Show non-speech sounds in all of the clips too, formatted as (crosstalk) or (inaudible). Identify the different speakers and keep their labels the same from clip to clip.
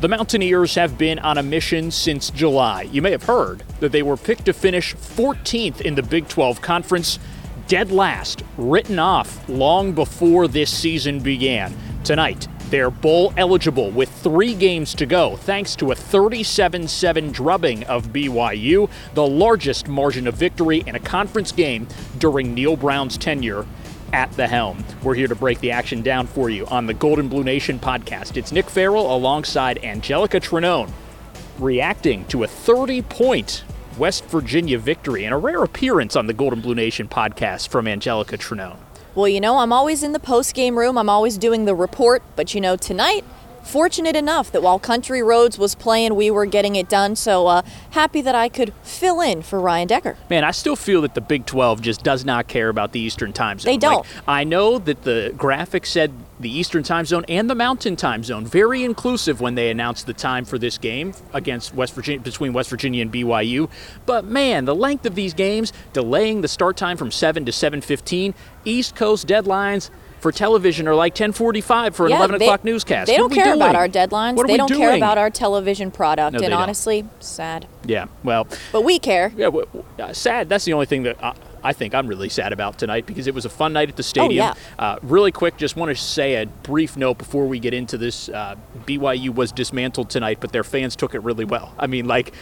Speaker 1: The Mountaineers have been on a mission since July. You may have heard that they were picked to finish 14th in the Big 12 Conference, dead last, written off long before this season began. Tonight, they're bowl eligible with three games to go, thanks to a 37 7 drubbing of BYU, the largest margin of victory in a conference game during Neal Brown's tenure at the helm. We're here to break the action down for you on the Gold and Blue Nation podcast. It's Nick Farrell alongside Anjelica Trinone reacting to a 30 point West Virginia victory and a rare appearance on the Gold and Blue Nation podcast from Anjelica Trinone.
Speaker 2: Well, you know, I'm always in the post game room, I'm always doing the report, but you know, tonight fortunate enough that while Country Roads was playing, we were getting it done. So uh, happy that I could fill in for Ryan Decker.
Speaker 1: Man, I still feel that the Big 12 just does not care about the Eastern time zone.
Speaker 2: They don't.
Speaker 1: Like, I know that the graphic said the Eastern time zone and the Mountain time zone, very inclusive when they announced the time for this game against West Virginia, between West Virginia and BYU. But man, the length of these games, delaying the start time from 7 to 7:15, East Coast deadlines for television are like 10:45 for an
Speaker 2: Yeah,
Speaker 1: 11
Speaker 2: they-
Speaker 1: o'clock newscast.
Speaker 2: They
Speaker 1: What
Speaker 2: don't care about our deadlines.
Speaker 1: What are
Speaker 2: they don't care about our television product.
Speaker 1: No, they
Speaker 2: and
Speaker 1: don't.
Speaker 2: honestly, sad.
Speaker 1: Yeah, well,
Speaker 2: But we care.
Speaker 1: yeah, w- w- uh, sad. That's the only thing that I, I think I'm really sad about tonight because it was a fun night at the stadium.
Speaker 2: yeah.
Speaker 1: Uh, really quick, just want to say a brief note before we get into this. Uh, BYU was dismantled tonight, but their fans took it really well. I mean, like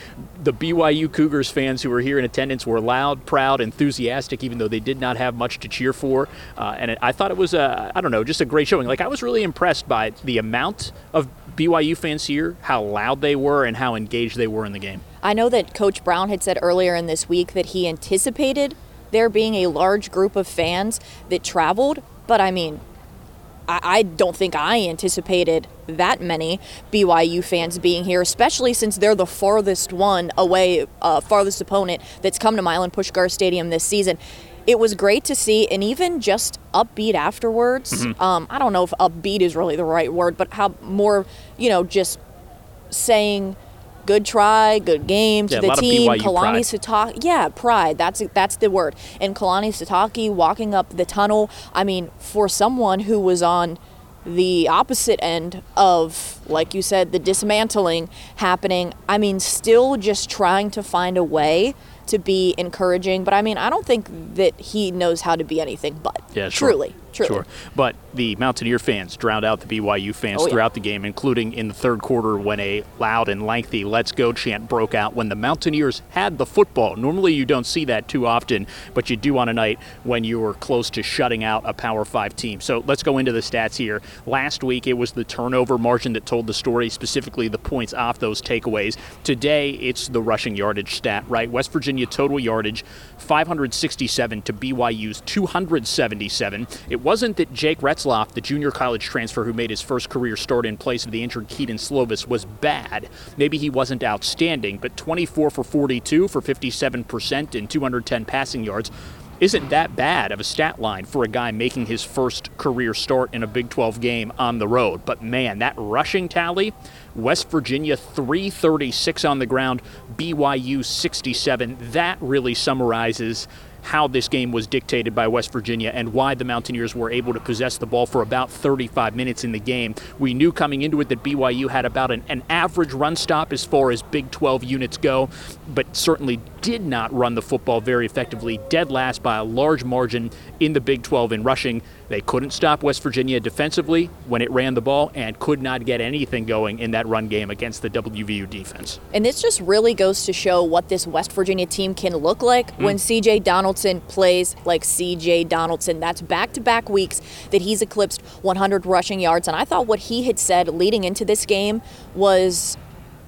Speaker 1: the BYU Cougars fans who were here in attendance were loud, proud, enthusiastic, even though they did not have much to cheer for. Uh, and it, I thought it was, a, I don't know, just a great showing. Like I was really impressed by the amount of BYU fans here, how loud they were, and how engaged they were in the game.
Speaker 2: I know that Coach Brown had said earlier in this week that he anticipated there being a large group of fans that traveled, but I mean, I, I don't think I anticipated that many BYU fans being here, especially since they're the farthest one away, uh, farthest opponent that's come to Milan Puskar Stadium this season. It was great to see, and even just upbeat afterwards. Um, I don't know if upbeat is really the right word, but how more, you know, just saying good try, good game to
Speaker 1: Yeah,
Speaker 2: the team. Kalani. Sitake, yeah, pride. That's that's the word. And Kalani Sitake walking up the tunnel. I mean, for someone who was on the opposite end of, like you said, the dismantling happening. I mean, still just trying to find a way to be encouraging. But I mean, I don't think that he knows how to be anything but.
Speaker 1: Yeah, sure.
Speaker 2: truly, truly.
Speaker 1: Sure. But the Mountaineer fans drowned out the BYU fans
Speaker 2: Oh, yeah.
Speaker 1: throughout the game, including in the third quarter when a loud and lengthy Let's Go chant broke out when the Mountaineers had the football. Normally you don't see that too often, but you do on a night when you were close to shutting out a Power 5 team. So let's go into the stats here. Last week it was the turnover margin that told the story, specifically the points off those takeaways. Today it's the rushing yardage stat, right? West Virginia total yardage 567 to BYU's 277. It wasn't that Jake Retzloff, the junior college transfer who made his first career start in place of the injured Kedon Slovis, was bad. Maybe he wasn't outstanding, but 24 for 42 for 57% and 210 passing yards isn't that bad of a stat line for a guy making his first career start in a Big 12 game on the road. But man, that rushing tally West Virginia 336 on the ground, BYU 67. That really summarizes how this game was dictated by West Virginia and why the Mountaineers were able to possess the ball for about 35 minutes in the game. We knew coming into it that BYU had about an, an average run stop as far as Big 12 units go, but certainly did not run the football very effectively, dead last by a large margin in the Big 12 in rushing. They couldn't stop West Virginia defensively when it ran the ball and could not get anything going in that run game against the WVU defense.
Speaker 2: And this just really goes to show what this West Virginia team can look like when mm. CJ Donaldson plays like CJ Donaldson. That's back to back weeks that he's eclipsed 100 rushing yards. And I thought what he had said leading into this game was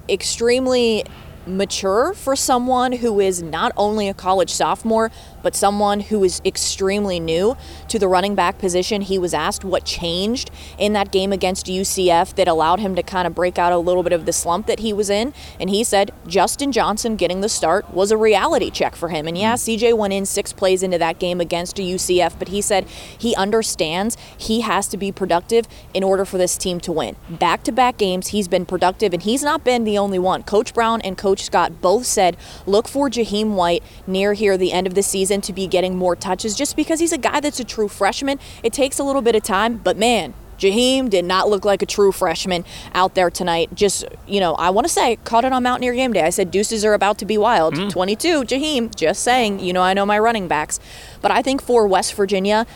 Speaker 2: extremely mature for someone who is not only a college sophomore, but someone who is extremely new to the running back position. He was asked what changed in that game against UCF that allowed him to kind of break out a little bit of the slump that he was in. And he said Justin Johnson getting the start was a reality check for him. And yeah, mm-hmm. CJ went in six plays into that game against a UCF, but he said he understands he has to be productive in order for this team to win. Back to back games, he's been productive, and he's not been the only one. Coach Brown and Coach Scott both said look for Jahiem White near here the end of the season to be getting more touches just because he's a guy that's a true freshman. It takes a little bit of time, but man, Jahiem did not look like a true freshman out there tonight. Just, you know, I want to say, caught it on Mountaineer game day. I said, deuces are about to be wild. Mm. 22, Jahiem, just saying, you know, I know my running backs. But I think for West Virginia,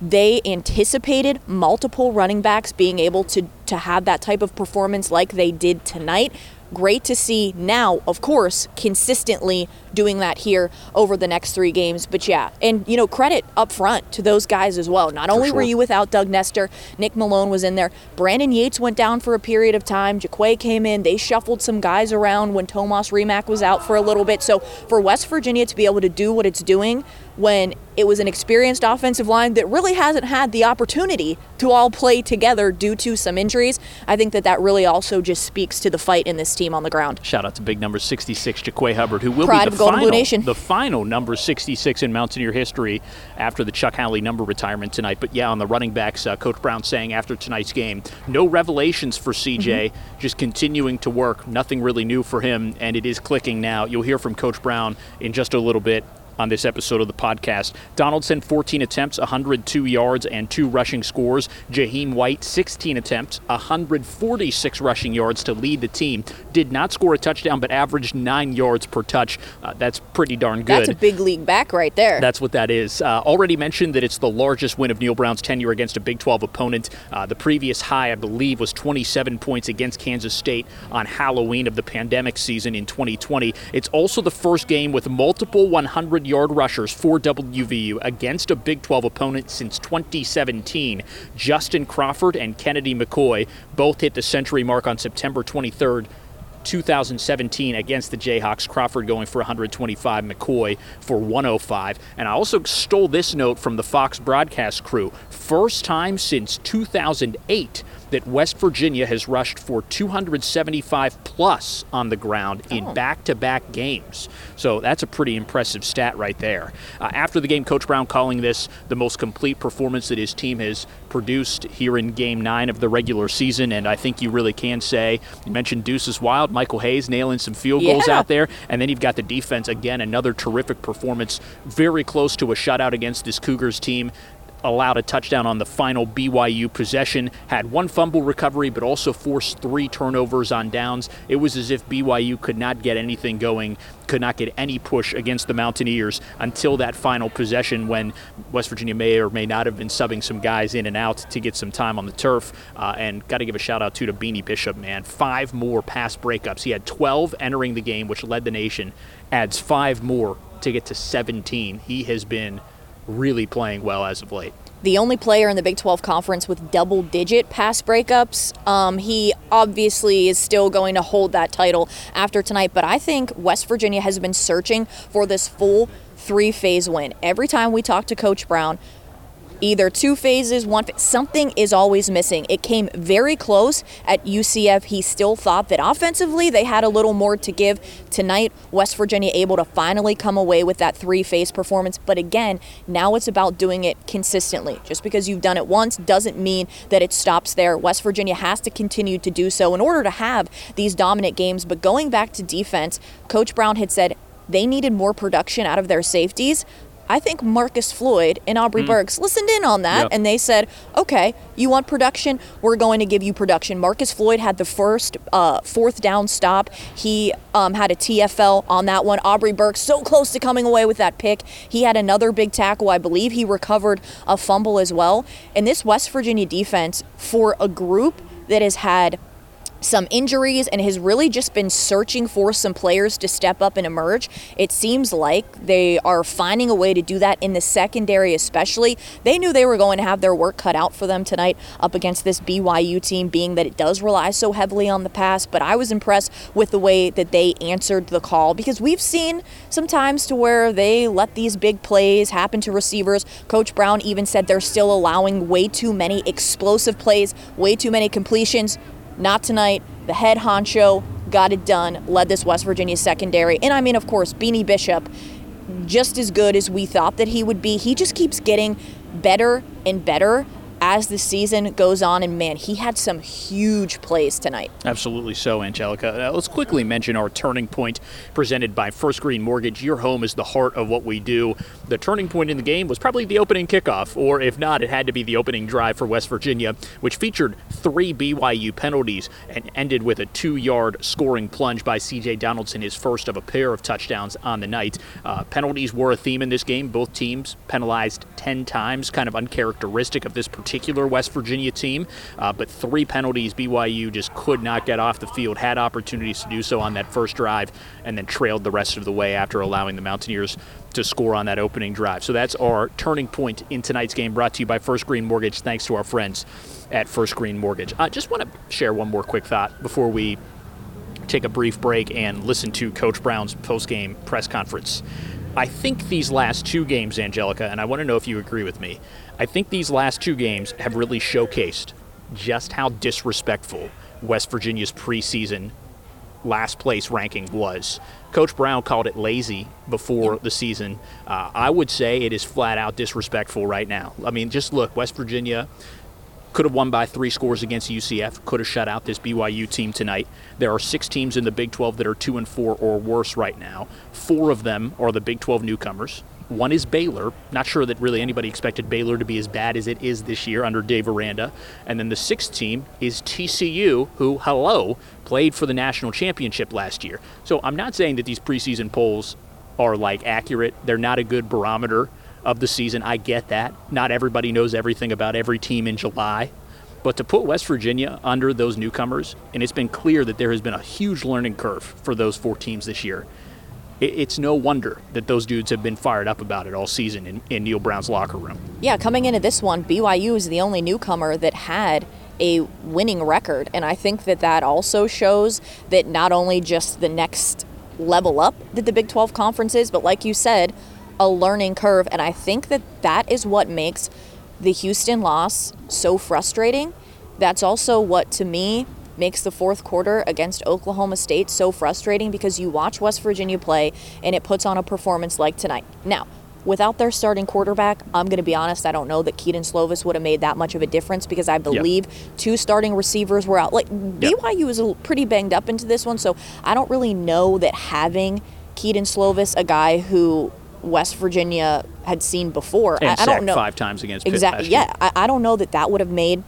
Speaker 2: they anticipated multiple running backs being able to, to have that type of performance like they did tonight great to see now, of course, consistently doing that here over the next three games. But yeah, and you know, credit up front to those guys as well. Not only sure. were you without Doug Nester, Nick Malone was in there. Brandon Yates went down for a period of time. Jaquay came in. They shuffled some guys around when Tomas Rimac was out for a little bit. So for West Virginia to be able to do what it's doing when it was an experienced offensive line that really hasn't had the opportunity to all play together due to some injuries. I think that that really also just speaks to the fight in this team on the ground.
Speaker 1: Shout out to big number 66, Jaquay Hubbard, who will Pride be the final, the final number 66 in Mountaineer history after the Chuck Howley number retirement tonight. But yeah, on the running backs, uh, Coach Brown saying after tonight's game, no revelations for CJ, mm-hmm. just continuing to work. Nothing really new for him, and it is clicking now. You'll hear from Coach Brown in just a little bit on this episode of the podcast. Donaldson, 14 attempts, 102 yards, and two rushing scores. Jahiem White, 16 attempts, 146 rushing yards to lead the team. Did not score a touchdown, but averaged nine yards per touch. Uh, that's pretty darn good.
Speaker 2: That's a big league back right there.
Speaker 1: That's what that is. Uh, already mentioned that it's the largest win of Neal Brown's tenure against a Big 12 opponent. Uh, the previous high, I believe, was 27 points against Kansas State on Halloween of the pandemic season in 2020. It's also the first game with multiple 100 yard rushers for WVU against a Big 12 opponent since 2017. Justin Crawford and Kennedy McCoy both hit the century mark on September 23rd. 2017 against the Jayhawks. Crawford going for 125, McCoy for 105. And I also stole this note from the Fox broadcast crew. First time since 2008 that West Virginia has rushed for 275 plus on the ground in back to back games. So that's a pretty impressive stat right there. Uh, after the game, Coach Brown calling this the most complete performance that his team has produced here in game nine of the regular season. And I think you really can say, you mentioned Deuces Wild, Michael Hayes nailing some field goals yeah. out there. And then you've got the defense, again, another terrific performance, very close to a shutout against this Cougars team allowed a touchdown on the final BYU possession, had one fumble recovery, but also forced three turnovers on downs. It was as if BYU could not get anything going, could not get any push against the Mountaineers until that final possession when West Virginia may or may not have been subbing some guys in and out to get some time on the turf. Uh, and got to give a shout out too to Beanie Bishop, man. Five more pass breakups. He had 12 entering the game, which led the nation, adds five more to get to 17. He has been really playing well as of late.
Speaker 2: The only player in the Big 12 conference with double digit pass breakups. Um, he obviously is still going to hold that title after tonight, but I think West Virginia has been searching for this full three phase win. Every time we talk to Coach Brown, either two phases, one phase, something is always missing. It came very close at UCF. He still thought that offensively they had a little more to give. Tonight, West Virginia able to finally come away with that three phase performance. But again, now it's about doing it consistently. Just because you've done it once doesn't mean that it stops there. West Virginia has to continue to do so in order to have these dominant games. But going back to defense, Coach Brown had said they needed more production out of their safeties. I think Marcus Floyd and Aubrey mm. Burks listened in on that yep. and they said, okay, you want production? We're going to give you production. Marcus Floyd had the first uh, fourth down stop. He um, had a TFL on that one. Aubrey Burks so close to coming away with that pick. He had another big tackle. I believe he recovered a fumble as well. And this West Virginia defense, for a group that has had some injuries and has really just been searching for some players to step up and emerge. It seems like they are finding a way to do that in the secondary, especially. They knew they were going to have their work cut out for them tonight up against this BYU team, being that it does rely so heavily on the pass. But I was impressed with the way that they answered the call because we've seen sometimes to where they let these big plays happen to receivers. Coach Brown even said they're still allowing way too many explosive plays, way too many completions. Not tonight. The head honcho got it done, led this West Virginia secondary. And I mean, of course, Beanie Bishop, just as good as we thought that he would be. He just keeps getting better and better as the season goes on. And man, he had some huge plays tonight.
Speaker 1: Absolutely so, Anjelica. Uh, let's quickly mention our turning point presented by First Green Mortgage. Your home is the heart of what we do. The turning point in the game was probably the opening kickoff, or if not, it had to be the opening drive for West Virginia, which featured three BYU penalties and ended with a two yard scoring plunge by CJ Donaldson, his first of a pair of touchdowns on the night. Uh, penalties were a theme in this game. Both teams penalized 10 times, kind of uncharacteristic of this particular West Virginia team. Uh, but three penalties, BYU just could not get off the field, had opportunities to do so on that first drive, and then trailed the rest of the way after allowing the Mountaineers to score on that opening drive. So that's our turning point in tonight's game, brought to you by First Green Mortgage. Thanks to our friends at First Green Mortgage. I just want to share one more quick thought before we take a brief break and listen to Coach Brown's post-game press conference. I think these last two games, Anjelica, and I want to know if you agree with me. I think these last two games have really showcased just how disrespectful West Virginia's preseason last place ranking was. Coach Brown called it lazy before the season. Uh, I would say it is flat out disrespectful right now. I mean, just look, West Virginia could have won by three scores against UCF, could have shut out this BYU team tonight. There are six teams in the Big 12 that are two and four or worse right now. Four of them are the Big 12 newcomers. One is Baylor. Not sure that really anybody expected Baylor to be as bad as it is this year under Dave Aranda. And then the sixth team is TCU, who, hello, played for the national championship last year. So I'm not saying that these preseason polls are like accurate. They're not a good barometer of the season. I get that. Not everybody knows everything about every team in July. But to put West Virginia under those newcomers, and it's been clear that there has been a huge learning curve for those four teams this year it's no wonder that those dudes have been fired up about it all season in, in Neal Brown's locker room.
Speaker 2: Yeah, coming into this one, BYU is the only newcomer that had a winning record. And I think that that also shows that not only just the next level up that the Big 12 conference is, but like you said, a learning curve. And I think that that is what makes the Houston loss so frustrating. That's also what, to me, makes the fourth quarter against Oklahoma State so frustrating because you watch West Virginia play and it puts on a performance like tonight. Now, without their starting quarterback, I'm going to be honest, I don't know that Kedon Slovis would have made that much of a difference because I believe yep. two starting receivers were out. Like yep. BYU was pretty banged up into this one, so I don't really know that having Kedon Slovis, a guy who West Virginia had seen before,
Speaker 1: and
Speaker 2: I, I don't know
Speaker 1: five times against
Speaker 2: exactly. Yeah, I, I don't know that that would have made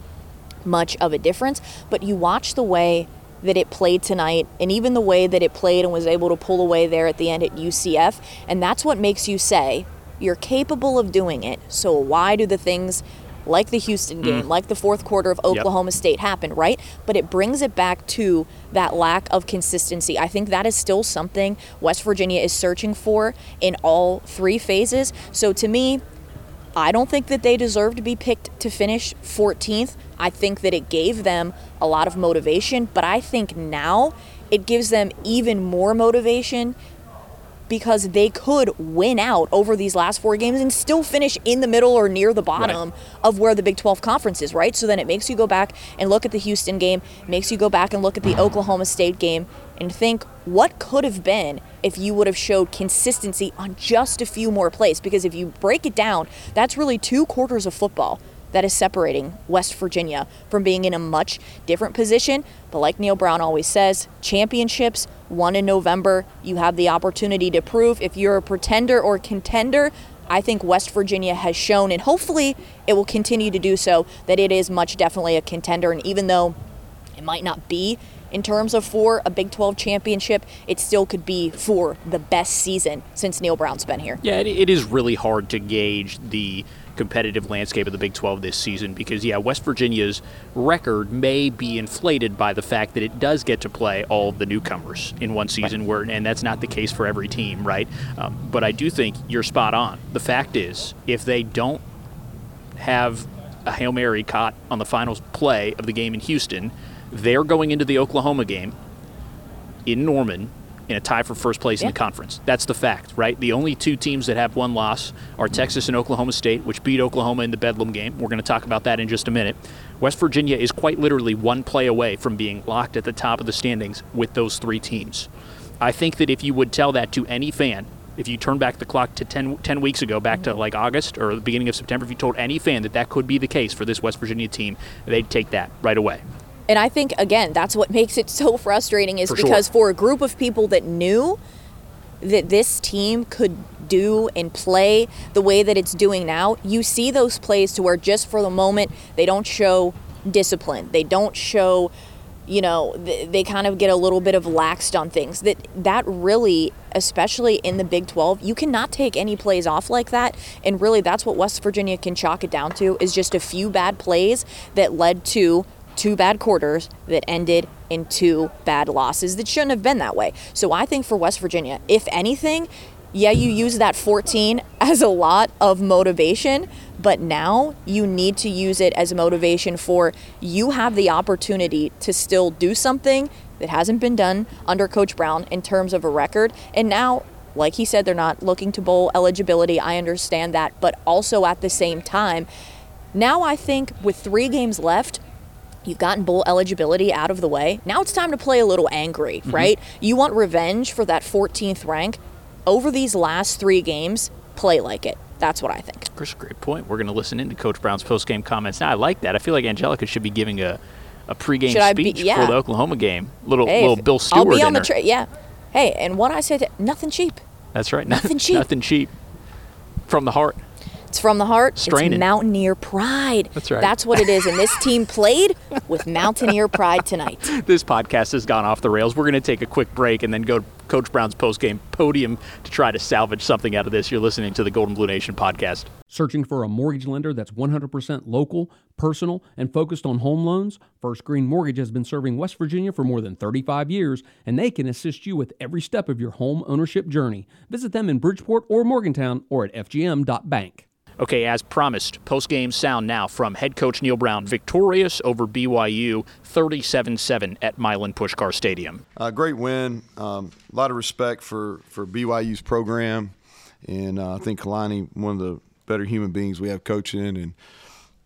Speaker 2: much of a difference, but you watch the way that it played tonight and even the way that it played and was able to pull away there at the end at UCF, and that's what makes you say you're capable of doing it. So why do the things like the Houston game, mm. like the fourth quarter of Oklahoma yep. State happened, right? But it brings it back to that lack of consistency. I think that is still something West Virginia is searching for in all three phases. So to me, I don't think that they deserve to be picked to finish 14th. I think that it gave them a lot of motivation, but I think now it gives them even more motivation because they could win out over these last four games and still finish in the middle or near the bottom right. of where the Big 12 conference is, right? So then it makes you go back and look at the Houston game, makes you go back and look at the Oklahoma State game and think what could have been if you would have showed consistency on just a few more plays because if you break it down, that's really two quarters of football that is separating West Virginia from being in a much different position. But like Neal Brown always says, championships won in November, you have the opportunity to prove if you're a pretender or contender. I think West Virginia has shown, and hopefully it will continue to do so, that it is much definitely a contender. And even though it might not be in terms of for a Big 12 championship, it still could be for the best season since Neal Brown's been here.
Speaker 1: Yeah, it is really hard to gauge the competitive landscape of the Big 12 this season because, yeah, West Virginia's record may be inflated by the fact that it does get to play all the newcomers in one season, right. where, and that's not the case for every team, right? Um, but I do think you're spot on. The fact is, if they don't have a Hail Mary caught on the final play of the game in Houston, they're going into the Oklahoma game in Norman in a tie for first place yeah. in the conference. That's the fact, right? The only two teams that have one loss are Texas and Oklahoma State, which beat Oklahoma in the Bedlam game. We're going to talk about that in just a minute. West Virginia is quite literally one play away from being locked at the top of the standings with those three teams. I think that if you would tell that to any fan if you turn back the clock to 10, 10 weeks ago, back to mm-hmm. like August or the beginning of September, if you told any fan that that could be the case for this West Virginia team, they'd take that right away.
Speaker 2: And I think again, that's what (laughs) makes it so frustrating is
Speaker 1: For
Speaker 2: because
Speaker 1: sure.
Speaker 2: for a group of people that knew that this team could do and play the way that it's doing now, you see those plays to where just for the moment they don't show discipline. They don't show you know they kind of get a little bit of laxed on things that that really especially in the Big 12 you cannot take any plays off like that and really that's what West Virginia can chalk it down to is just a few bad plays that led to two bad quarters that ended in two bad losses that shouldn't have been that way. So I think for West Virginia, if anything, yeah, you use that 14 (laughs) as a lot of motivation, but now you need to use it as motivation for you have the opportunity to still do something that hasn't been done under Coach Brown in terms of a record. And now, like he said, they're not looking to bowl eligibility. I understand that. But also at the same time, now I think with three games left, You've gotten bowl eligibility out of the way. Now it's time to play a little angry, mm-hmm. right? You want revenge for that 14th rank. Over these last three games, play like it. That's what I think.
Speaker 1: Chris, great point. We're going to listen into Coach Brown's post-game comments. Now, I like that. I feel like Anjelica should be giving a, a pregame
Speaker 2: Should I be-
Speaker 1: speech
Speaker 2: yeah.
Speaker 1: for the Oklahoma game. Little
Speaker 2: Hey,
Speaker 1: little Bill Stewart
Speaker 2: I'll be on the tra- yeah. Hey, and what I said, nothing cheap.
Speaker 1: That's right.
Speaker 2: Nothing (laughs) cheap.
Speaker 1: Nothing cheap. From the heart.
Speaker 2: It's from the heart.
Speaker 1: Straining.
Speaker 2: It's Mountaineer pride.
Speaker 1: That's right.
Speaker 2: That's what it is. And this (laughs) team played with Mountaineer pride tonight.
Speaker 1: This podcast has gone off the rails. We're going to take a quick break and then go Coach Brown's post-game podium to try to salvage something out of this. You're listening to the Gold and Blue Nation podcast.
Speaker 3: Searching for a mortgage lender that's 100% local, personal, and focused on home loans? First Green Mortgage has been serving West Virginia for more than 35 years, and they can assist you with every step of your home ownership journey. Visit them in Bridgeport or Morgantown or at fgm.bank.
Speaker 1: Okay, as promised, post-game sound now from head coach Neal Brown, victorious over BYU 37-7 at Milan Puskar Stadium.
Speaker 4: Uh, great win. Um, a lot of respect for, for BYU's program. And uh, I think Kalani, one of the better human beings we have coaching, and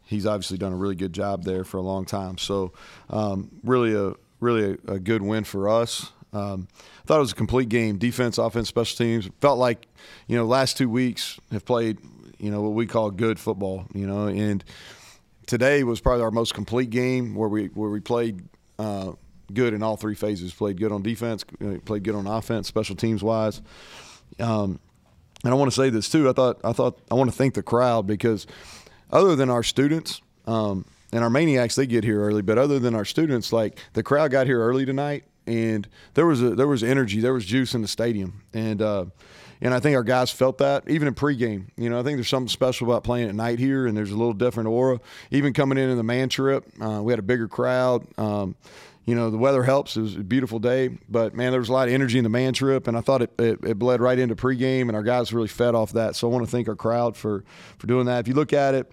Speaker 4: he's obviously done a really good job there for a long time. So, um, really a really a, a good win for us. Um, I thought it was a complete game, defense, offense, special teams. Felt like, you know, last two weeks have played, you know, what we call good football. You know, and today was probably our most complete game where we where we played uh, good in all three phases. Played good on defense, uh, played good on offense, special teams wise. Um, and I want to say this too. I thought I thought I want to thank the crowd because other than our students um, and our maniacs, they get here early. But other than our students, like the crowd got here early tonight, and there was a there was energy, there was juice in the stadium, and uh, and I think our guys felt that even in pregame. You know, I think there's something special about playing at night here, and there's a little different aura. Even coming in in the man trip, uh, we had a bigger crowd. Um, you know, the weather helps. It was a beautiful day, but man, there was a lot of energy in the man trip, and I thought it, it, it bled right into pregame, and our guys really fed off that. So I want to thank our crowd for for doing that. If you look at it,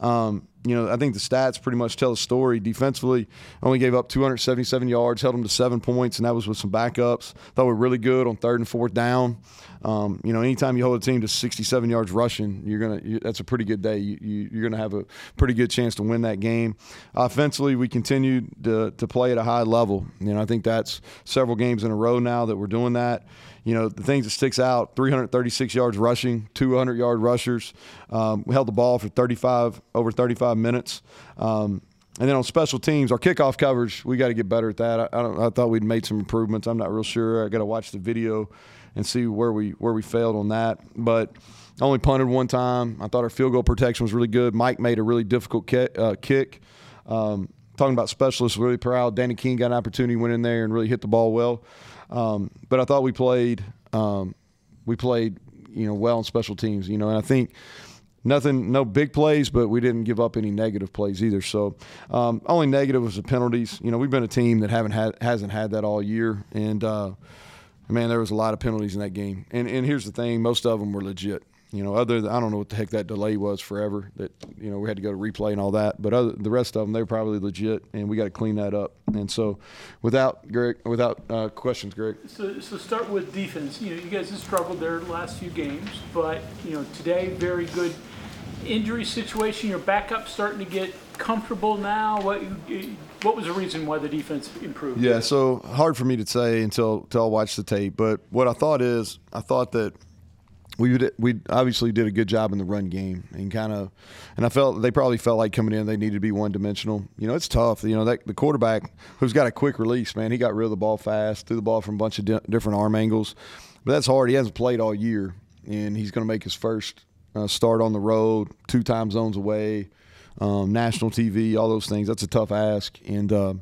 Speaker 4: um, you know, I think the stats pretty much tell the story. Defensively, only gave up 277 yards, held them to seven points, and that was with some backups. Thought we were really good on third and fourth down. Um, you know, anytime you hold a team to 67 yards rushing, you're gonna you, that's a pretty good day. You, you, you're gonna have a pretty good chance to win that game. Offensively, we continued to, to play at a high level. You know, I think that's several games in a row now that we're doing that you know, the things that sticks out 336 yards rushing, 200 yard rushers. Um, we held the ball for 35, over 35 minutes. Um, and then on special teams, our kickoff coverage, we got to get better at that. I, I, I thought we'd made some improvements. I'm not real sure. I got to watch the video and see where we where we failed on that. But only punted one time. I thought our field goal protection was really good. Mike made a really difficult ki- uh, kick. Um, talking about specialists, really proud. Danny King got an opportunity, went in there and really hit the ball well. Um, but I thought we played um, we played you know well in special teams. You know, and I think nothing, no big plays, but we didn't give up any negative plays either. So um, only negative was the penalties. You know, we've been a team that haven't had hasn't had that all year, and uh, man, there was a lot of penalties in that game. And and here's the thing, most of them were legit. You know, other than, I don't know what the heck that delay was forever. That you know we had to go to replay and all that. But other the rest of them, they're probably legit, and we got to clean that up. And so, without Greg, without uh, questions, Greg.
Speaker 5: So, so start with defense. You know, you guys have struggled there the last few games, but you know today very good injury situation. Your backup starting to get comfortable now. What you- what was the reason why the defense improved?
Speaker 4: Yeah, so hard for me to say until until I watch the tape. But what I thought is, I thought that we would, we obviously did a good job in the run game and kind of and I felt they probably felt like coming in they needed to be one dimensional. You know, it's tough. You know, that the quarterback who's got a quick release, man, he got rid of the ball fast, threw the ball from a bunch of di- different arm angles. But that's hard. He hasn't played all year, and he's going to make his first uh, start on the road, two time zones away, um, national TV, all those things. That's a tough ask, and. Uh,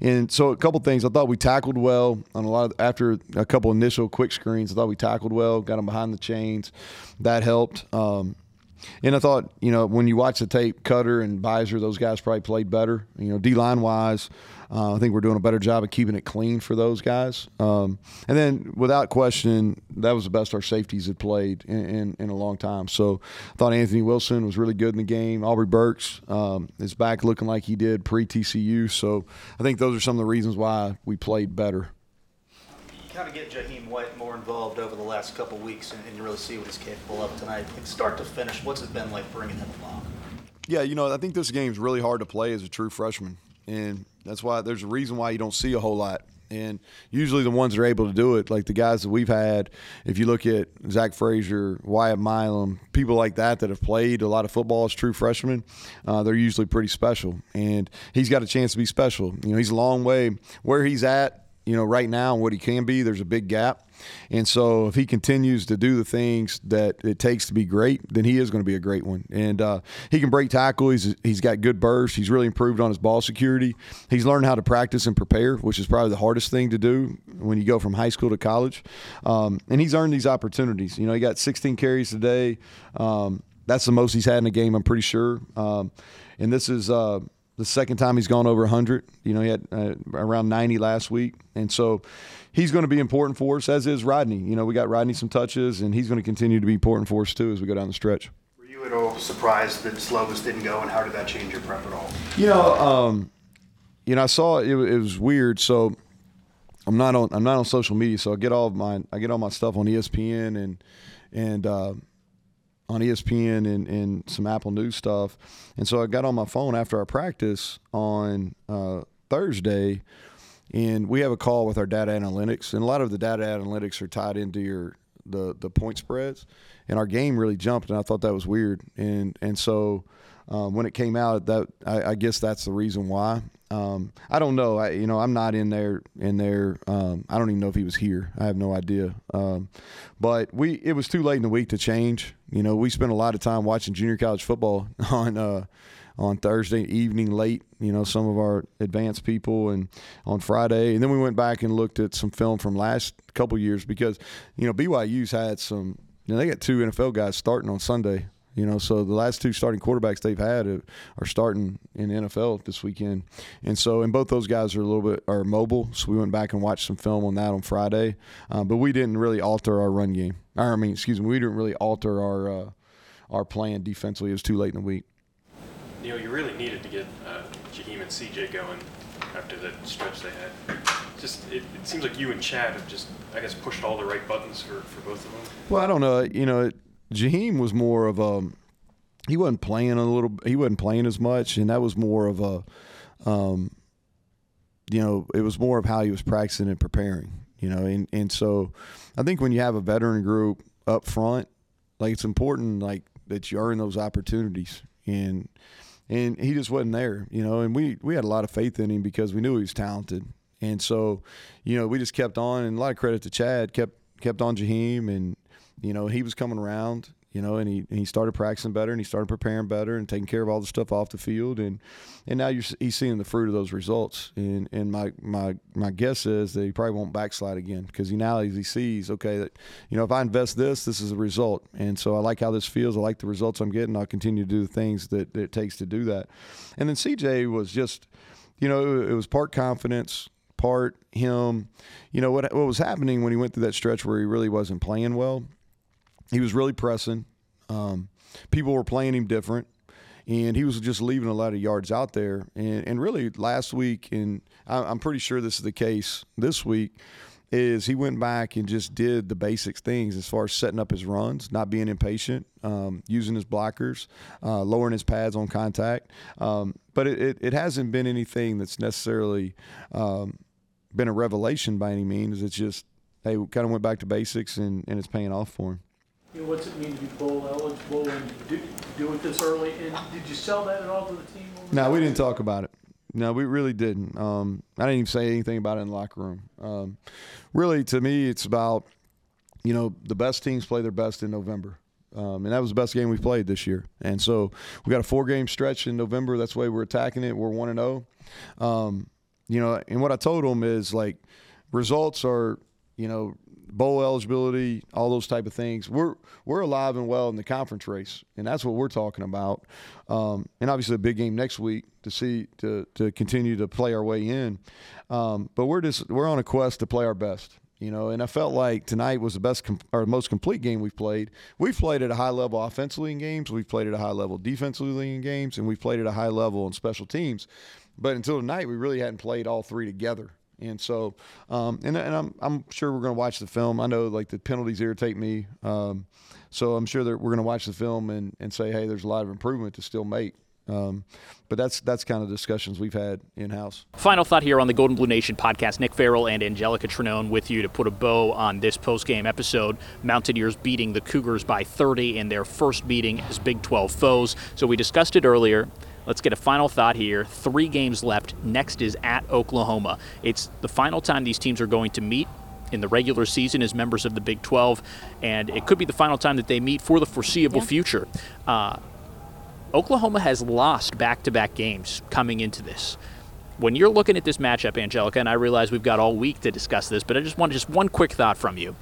Speaker 4: and so a couple things. I thought we tackled well on a lot of after a couple initial quick screens. I thought we tackled well, got them behind the chains. That helped. Um, and I thought, you know, when you watch the tape, Cutter and Beiser, those guys probably played better. You know, D line wise, uh, I think we're doing a better job of keeping it clean for those guys. Um, and then, without question, that was the best our safeties had played in, in, in, a long time. So I thought Anthony Wilson was really good in the game. Aubrey Burks um, is back looking like he did pre TCU. So I think those are some of the reasons why we played better
Speaker 6: kind of get Jahiem White more involved over the last couple weeks and, and, you really see what he's capable of tonight. Start to finish, what's it been like bringing him along?
Speaker 4: Yeah, you know, I think this game's really hard to play as a true freshman. And that's why there's a reason why you don't see a whole lot. And usually the ones that are able to do it, like the guys that we've had, if you look at Zach Frazier, Wyatt Milum, people like that that have played a lot of football as true freshmen, uh, they're usually pretty special. And he's got a chance to be special. You know, he's a long way where he's at you know, right now and what he can be, there's a big gap. And so if he continues to do the things that it takes to be great, then he is going to be a great one. And uh, he can break tackle. He's, he's got good burst. He's really improved on his ball security. He's learned how to practice and prepare, which is probably the hardest thing to do when you go from high school to college. Um, and he's earned these opportunities. You know, he got 16 carries today. Um, that's the most he's had in a game, I'm pretty sure. Um, and this is. Uh, the second time he's gone over 100. You know, he had uh, around 90 last week. And so he's going to be important for us, as is Rodney. You know, we got Rodney some touches, and he's going to continue to be important for us, too, as we go down the stretch.
Speaker 6: Were you at all surprised that Slovis didn't go, and how did that change your prep at all?
Speaker 4: You know, um, you know, I saw it, it was weird. So I'm not on I'm not on social media, so I get all my I get all my stuff on ESPN and and uh, on ESPN and, and some Apple News stuff. And so I got on my phone after our practice on uh, Thursday, and we have a call with our data analytics. And a lot of the data analytics are tied into your the the point spreads. And our game really jumped, and I thought that was weird. And and so um, when it came out, that I, I, guess that's the reason why. Um, I don't know. I, you know, I'm not in there. In there, um, I don't even know if he was here. I have no idea. Um, but we, it was too late in the week to change. You know, we spent a lot of time watching junior college football (laughs) on uh, on Thursday evening late. You know, some of our advanced people, and on Friday, and then we went back and looked at some film from last couple years because you know BYU's had some. You know, they got two NFL guys starting on Sunday you know, so the last two starting quarterbacks they've had are starting in NFL this weekend, and so and both those guys are a little bit are mobile. So we went back and watched some film on that on Friday, uh, but we didn't really alter our run game. Or, I mean, excuse me, we didn't really alter our uh, our plan defensively. It was too late in the week.
Speaker 7: Neal, you really needed to get uh, Jahiem and CJ going after the stretch they had. Just it, it, seems like you and Chad have just, I guess, pushed all the right buttons for, for both of them.
Speaker 4: Well, I don't know. You know, it, Jahiem was more of a he wasn't playing a little he wasn't playing as much and that was more of a um, you know it was more of how he was practicing and preparing you know and, and so I think when you have a veteran group up front like it's important like that you earn those opportunities and and he just wasn't there you know and we we had a lot of faith in him because we knew he was talented and so you know we just kept on and a lot of credit to Chad kept kept on Jahiem and you know, he was coming around, you know, and he and he started practicing better and he started preparing better and taking care of all the stuff off the field. And and now you're he's seeing the fruit of those results. And and my my my guess is that he probably won't backslide again because he now he sees okay that you know if I invest this this is a result. And so I like how this feels. I like the results I'm getting. I'll continue to do the things that, that it takes to do that. And then CJ was just you know it was part confidence part him. You know what what was happening when he went through that stretch where he really wasn't playing well he was really pressing. Um, people were playing him different, and he was just leaving a lot of yards out there. And, and really, last week, and I'm pretty sure this is the case this week, is he went back and just did the basic things as far as setting up his runs, not being impatient, um, using his blockers, uh, lowering his pads on contact. Um, but it, it, it, hasn't been anything that's necessarily um, been a revelation by any means. It's just, hey, kind of went back to basics and, and it's paying off for him.
Speaker 5: You know, what's it mean to be bowl eligible and do, do it this early? And did you sell that at all to the team?
Speaker 4: No, we didn't talk about it. No, we really didn't. Um, I didn't even say anything about it in the locker room. Um, really, to me, it's about you know the best teams play their best in November, um, and that was the best game we played this year. And so we got a four game stretch in November. That's way we're attacking it. We're one and zero. Um, you know, and what I told them is like results are you know bowl eligibility, all those type of things. We're we're alive and well in the conference race, and that's what we're talking about. Um, and obviously, a big game next week to see to to continue to play our way in. Um, but we're just we're on a quest to play our best. You know, and I felt like tonight was the best com- or most complete game we've played. We've played at a high level offensively in games. We've played at a high level defensively in games, and we've played at a high level in special teams. But until tonight, we really hadn't played all three together. And so, um, and, and I'm, I'm sure we're going to watch the film. I know like the penalties irritate me. Um, so I'm sure that we're going to watch the film and, and say, hey, there's a lot of improvement to still make. Um, but that's that's kind of discussions we've had in house.
Speaker 1: Final thought here on the Gold and Blue Nation podcast. Nick Farrell and Anjelica Trinone with you to put a bow on this post-game episode. Mountaineers beating the Cougars by 30 in their first meeting as Big 12 foes. So we discussed it earlier. Let's get a final thought here. Three games left. Next is at Oklahoma. It's the final time these teams are going to meet in the regular season as members of the Big 12, and it could be the final time that they meet for the foreseeable
Speaker 2: Yeah.
Speaker 1: future. Uh, Oklahoma has lost back to back games coming into this. When you're looking at this matchup, Anjelica, and I realize we've got all week to discuss this, but I just want just one quick thought from you.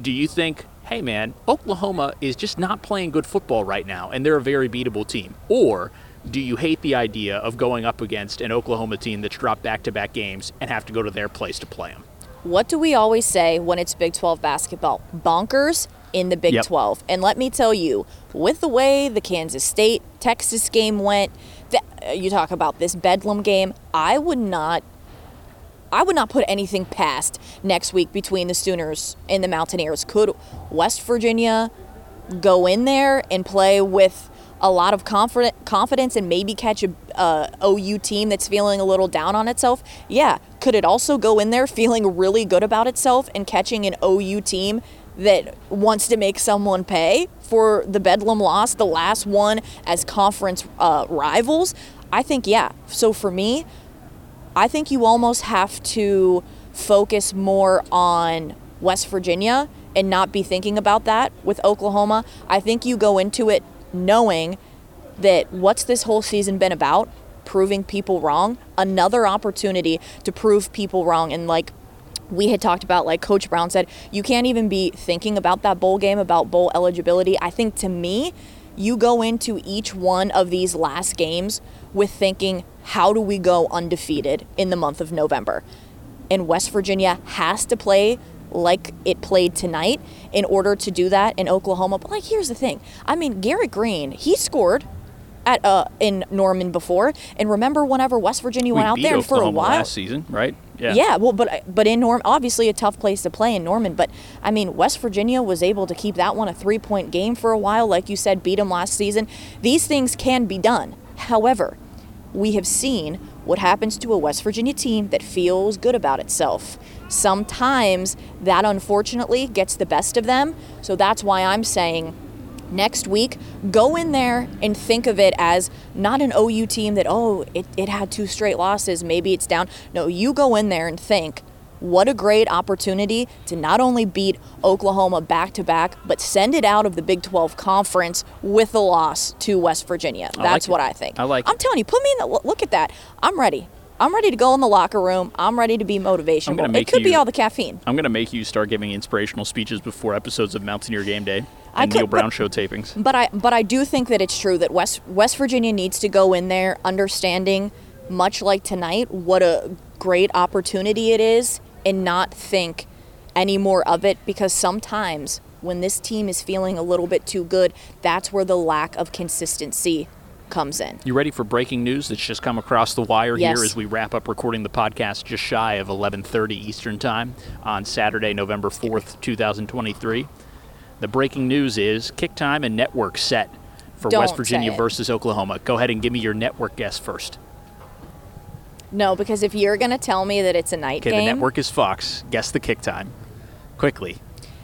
Speaker 1: Do you think, hey man, Oklahoma is just not playing good football right now and they're a very beatable team? Or do you hate the idea of going up against an Oklahoma team that's dropped back to back games and have to go to their place to play them?
Speaker 2: What do we always say when it's Big 12 basketball? Bonkers in the Big
Speaker 1: Yep.
Speaker 2: 12. And let me tell you, with the way the Kansas State Texas game went, th- uh, you talk about this Bedlam game, I would not I would not put anything past next week between the Sooners and the Mountaineers. Could West Virginia go in there and play with a lot of confident, confidence and maybe catch a uh, OU team that's feeling a little down on itself? Yeah. Could it also go in there feeling really good about itself and catching an OU team that wants to make someone pay for the Bedlam loss, the last one as conference uh, rivals? I think, yeah. So for me, I think you almost have to focus more on West Virginia and not be thinking about that with Oklahoma. I think you go into it knowing that what's this whole season been about? Proving people wrong. Another opportunity to prove people wrong. And like we had talked about, like Coach Brown said, you can't even be thinking about that bowl game, about bowl eligibility. I think to me, you go into each one of these last games with thinking, how do we go undefeated in the month of November? And West Virginia has to play like it played tonight in order to do that in Oklahoma. But like here's the thing. I mean, Garrett Greene, he scored at uh in Norman before. And remember whenever West Virginia went out there and for a while
Speaker 1: last season, right?
Speaker 2: yeah. well, but but in Norm, obviously a tough place to play in Norman. But I mean, West Virginia was able to keep that one a three point game for a while, like you said, beat them last season. These things can be done. However, we have seen what happens to a West Virginia team that feels good about itself. Sometimes that unfortunately gets the best of them. So that's why I'm saying next week, go in there and think of it as not an OU team that, oh, it, it had two straight losses, maybe it's down. No, you go in there and think, what a great opportunity to not only beat Oklahoma back to back, but send it out of the Big 12 conference with a loss to West Virginia.
Speaker 1: I like
Speaker 2: That's what I think.
Speaker 1: I like
Speaker 2: I'm telling you, put me in the look at that. I'm ready. I'm ready to go in the locker room. I'm ready to be motivational. It could be all the caffeine.
Speaker 1: I'm going to make you start giving inspirational speeches before episodes of Mountaineer Game Day
Speaker 2: I
Speaker 1: and
Speaker 2: could-
Speaker 1: Neal Brown
Speaker 2: but-
Speaker 1: show tapings.
Speaker 2: But I but I do think that it's true that West West Virginia needs to go in there understanding much like tonight what a great opportunity it is and not think any more of it because sometimes when this team is feeling a little bit too good, that's where the lack of consistency comes in.
Speaker 1: You ready for breaking news that's just come across the wire
Speaker 2: Yes.
Speaker 1: here as we wrap up recording the podcast just shy of 11:30 Eastern Time on Saturday, November 4th, 2023. The breaking news is kick time and network set for
Speaker 2: Don't
Speaker 1: West Virginia versus Oklahoma. Go ahead and give me your network guess first.
Speaker 2: No, because if you're going to tell me that it's a night
Speaker 1: Okay,
Speaker 2: game,
Speaker 1: the network is Fox. Guess the kick time. Quickly.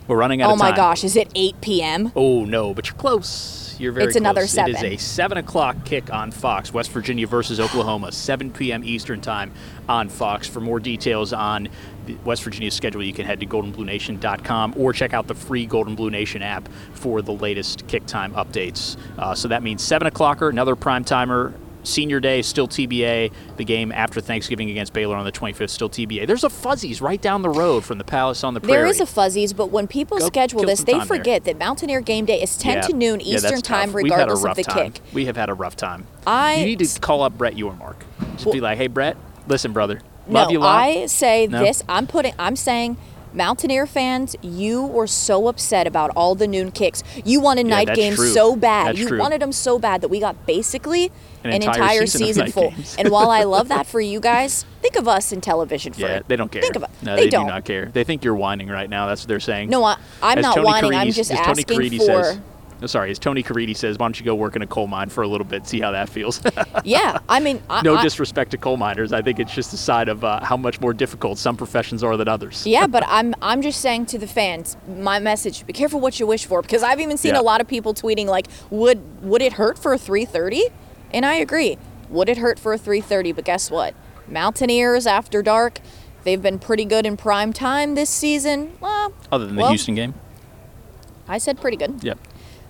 Speaker 1: We're running out
Speaker 2: Oh
Speaker 1: of
Speaker 2: my gosh, is it 8 p.m.?
Speaker 1: Oh no, but you're close. You're very
Speaker 2: It's another
Speaker 1: close. It is
Speaker 2: seven.
Speaker 1: a seven o'clock kick on Fox. West Virginia versus Oklahoma, 7 p.m. Eastern time on Fox. For more details on the West Virginia schedule, you can head to goldandbluenation.com or check out the free Gold and Blue Nation app for the latest kick time updates. Uh, so that means seven o'clocker, another prime timer. Senior Day still TBA. The game after Thanksgiving against Baylor on the 25th still TBA. There's a Fuzzies right down the road from the Palace on the Prairie.
Speaker 2: There is a fuzzies, but when people
Speaker 1: Go
Speaker 2: schedule this, they
Speaker 1: time there.
Speaker 2: forget that Mountaineer game day is 10
Speaker 1: Yeah.
Speaker 2: to noon
Speaker 1: Yeah,
Speaker 2: Eastern
Speaker 1: that's
Speaker 2: time,
Speaker 1: tough. We've had a
Speaker 2: regardless of
Speaker 1: rough
Speaker 2: the
Speaker 1: time.
Speaker 2: kick.
Speaker 1: We have had a rough time.
Speaker 2: I
Speaker 1: you need to call up Brett Yormark. Just be like, hey Brett, listen, brother, love
Speaker 2: no,
Speaker 1: you lot.
Speaker 2: I say
Speaker 1: No?
Speaker 2: this. I'm putting. I'm saying. Mountaineer fans, you were so upset about all the noon kicks. You wanted
Speaker 1: Yeah,
Speaker 2: night games
Speaker 1: true.
Speaker 2: so bad.
Speaker 1: That's
Speaker 2: you
Speaker 1: true.
Speaker 2: wanted them so bad that we got basically
Speaker 1: An
Speaker 2: an,
Speaker 1: entire
Speaker 2: entire,
Speaker 1: season
Speaker 2: season, full. and while I love that (laughs) for you guys, think of us in television for
Speaker 1: yeah,
Speaker 2: it.
Speaker 1: they don't care.
Speaker 2: Think of it.
Speaker 1: No,
Speaker 2: they,
Speaker 1: they,
Speaker 2: don't.
Speaker 1: do not care. They think you're whining right now. That's what they're saying.
Speaker 2: No, I, I'm
Speaker 1: As
Speaker 2: not
Speaker 1: Tony
Speaker 2: whining. I'm just asking for.
Speaker 1: Says, oh, sorry, as Tony Caridi says, why don't you go work in a coal mine for a little bit, see how that feels? (laughs)
Speaker 2: yeah, I mean, I,
Speaker 1: no
Speaker 2: I,
Speaker 1: disrespect to coal miners. I think it's just a side of uh, how much more difficult some professions are than others.
Speaker 2: Yeah, but I'm I'm just saying to the fans, my message: be careful what you wish for, because I've even seen
Speaker 1: Yeah.
Speaker 2: a lot of people tweeting like, "Would would it hurt for a 3:30?" And I agree, would it hurt for a 3:30? But guess what? Mountaineers after dark, they've been pretty good in prime time this season. Well,
Speaker 1: Other than the
Speaker 2: well,
Speaker 1: Houston game.
Speaker 2: I said pretty good.
Speaker 1: Yep.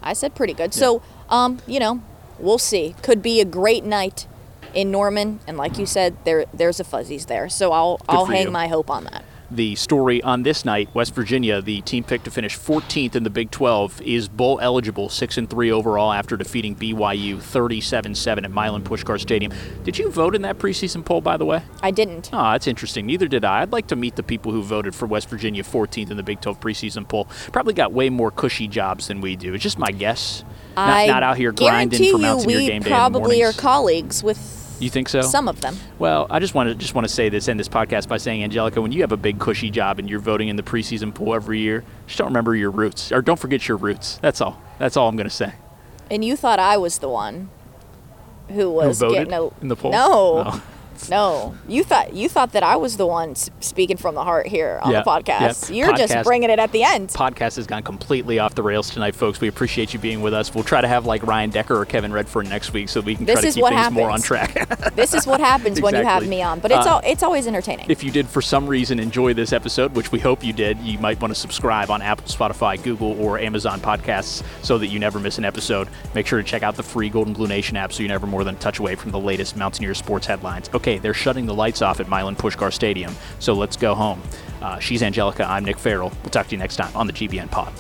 Speaker 2: I said pretty good. So, um, you know, we'll see. Could be a great night in Norman, and like you said, there there's a fuzzies there. So I'll I'll hang
Speaker 1: you.
Speaker 2: my hope on that.
Speaker 1: The story on this night, West Virginia, the team picked to finish 14th in the Big 12, is bowl eligible, 6 and 3 overall after defeating BYU 37-7 at Milan Puskar Stadium. Did you vote in that preseason poll, by the way?
Speaker 2: I didn't.
Speaker 1: Oh, that's interesting. Neither did I. I'd like to meet the people who voted for West Virginia 14th in the Big 12 preseason poll. Probably got way more cushy jobs than we do. It's just my guess. Not,
Speaker 2: I
Speaker 1: not out here grinding
Speaker 2: guarantee
Speaker 1: for
Speaker 2: you we
Speaker 1: game day
Speaker 2: probably are colleagues with
Speaker 1: You think so?
Speaker 2: some of them.
Speaker 1: Well, I just want to just want to say this end this podcast by saying, Anjelica, when you have a big cushy job and you're voting in the preseason poll every year, just don't remember your roots or don't forget your roots. That's all. That's all I'm going to say.
Speaker 2: And you thought I was the one who was
Speaker 1: voted
Speaker 2: getting a
Speaker 1: in the poll?
Speaker 2: No.
Speaker 1: Oh.
Speaker 2: No, you thought you thought that I was the one speaking from the heart here on
Speaker 1: Yeah,
Speaker 2: the podcast.
Speaker 1: yeah.
Speaker 2: You're just bringing it at the end.
Speaker 1: Podcast has gone completely off the rails tonight, folks. We appreciate you being with us. We'll try to have like Ryan Decker or Kevin Redford next week so we can
Speaker 2: This
Speaker 1: try to
Speaker 2: is
Speaker 1: keep
Speaker 2: what
Speaker 1: things more on
Speaker 2: happens.
Speaker 1: track. (laughs)
Speaker 2: This is what happens when you have me on, but it's
Speaker 1: Uh,
Speaker 2: all it's always entertaining.
Speaker 1: If you did for some reason enjoy this episode, which we hope you did, you might want to subscribe on Apple, Spotify, Google, or Amazon podcasts so that you never miss an episode. Make sure to check out the free Gold and Blue Nation app so you're never more than a touch away from the latest Mountaineer sports headlines. Okay, they're shutting the lights off at Milan Puskar Stadium, so let's go home. Uh, she's Anjelica. I'm Nick Farrell. We'll talk to you next time on the GBN Pod.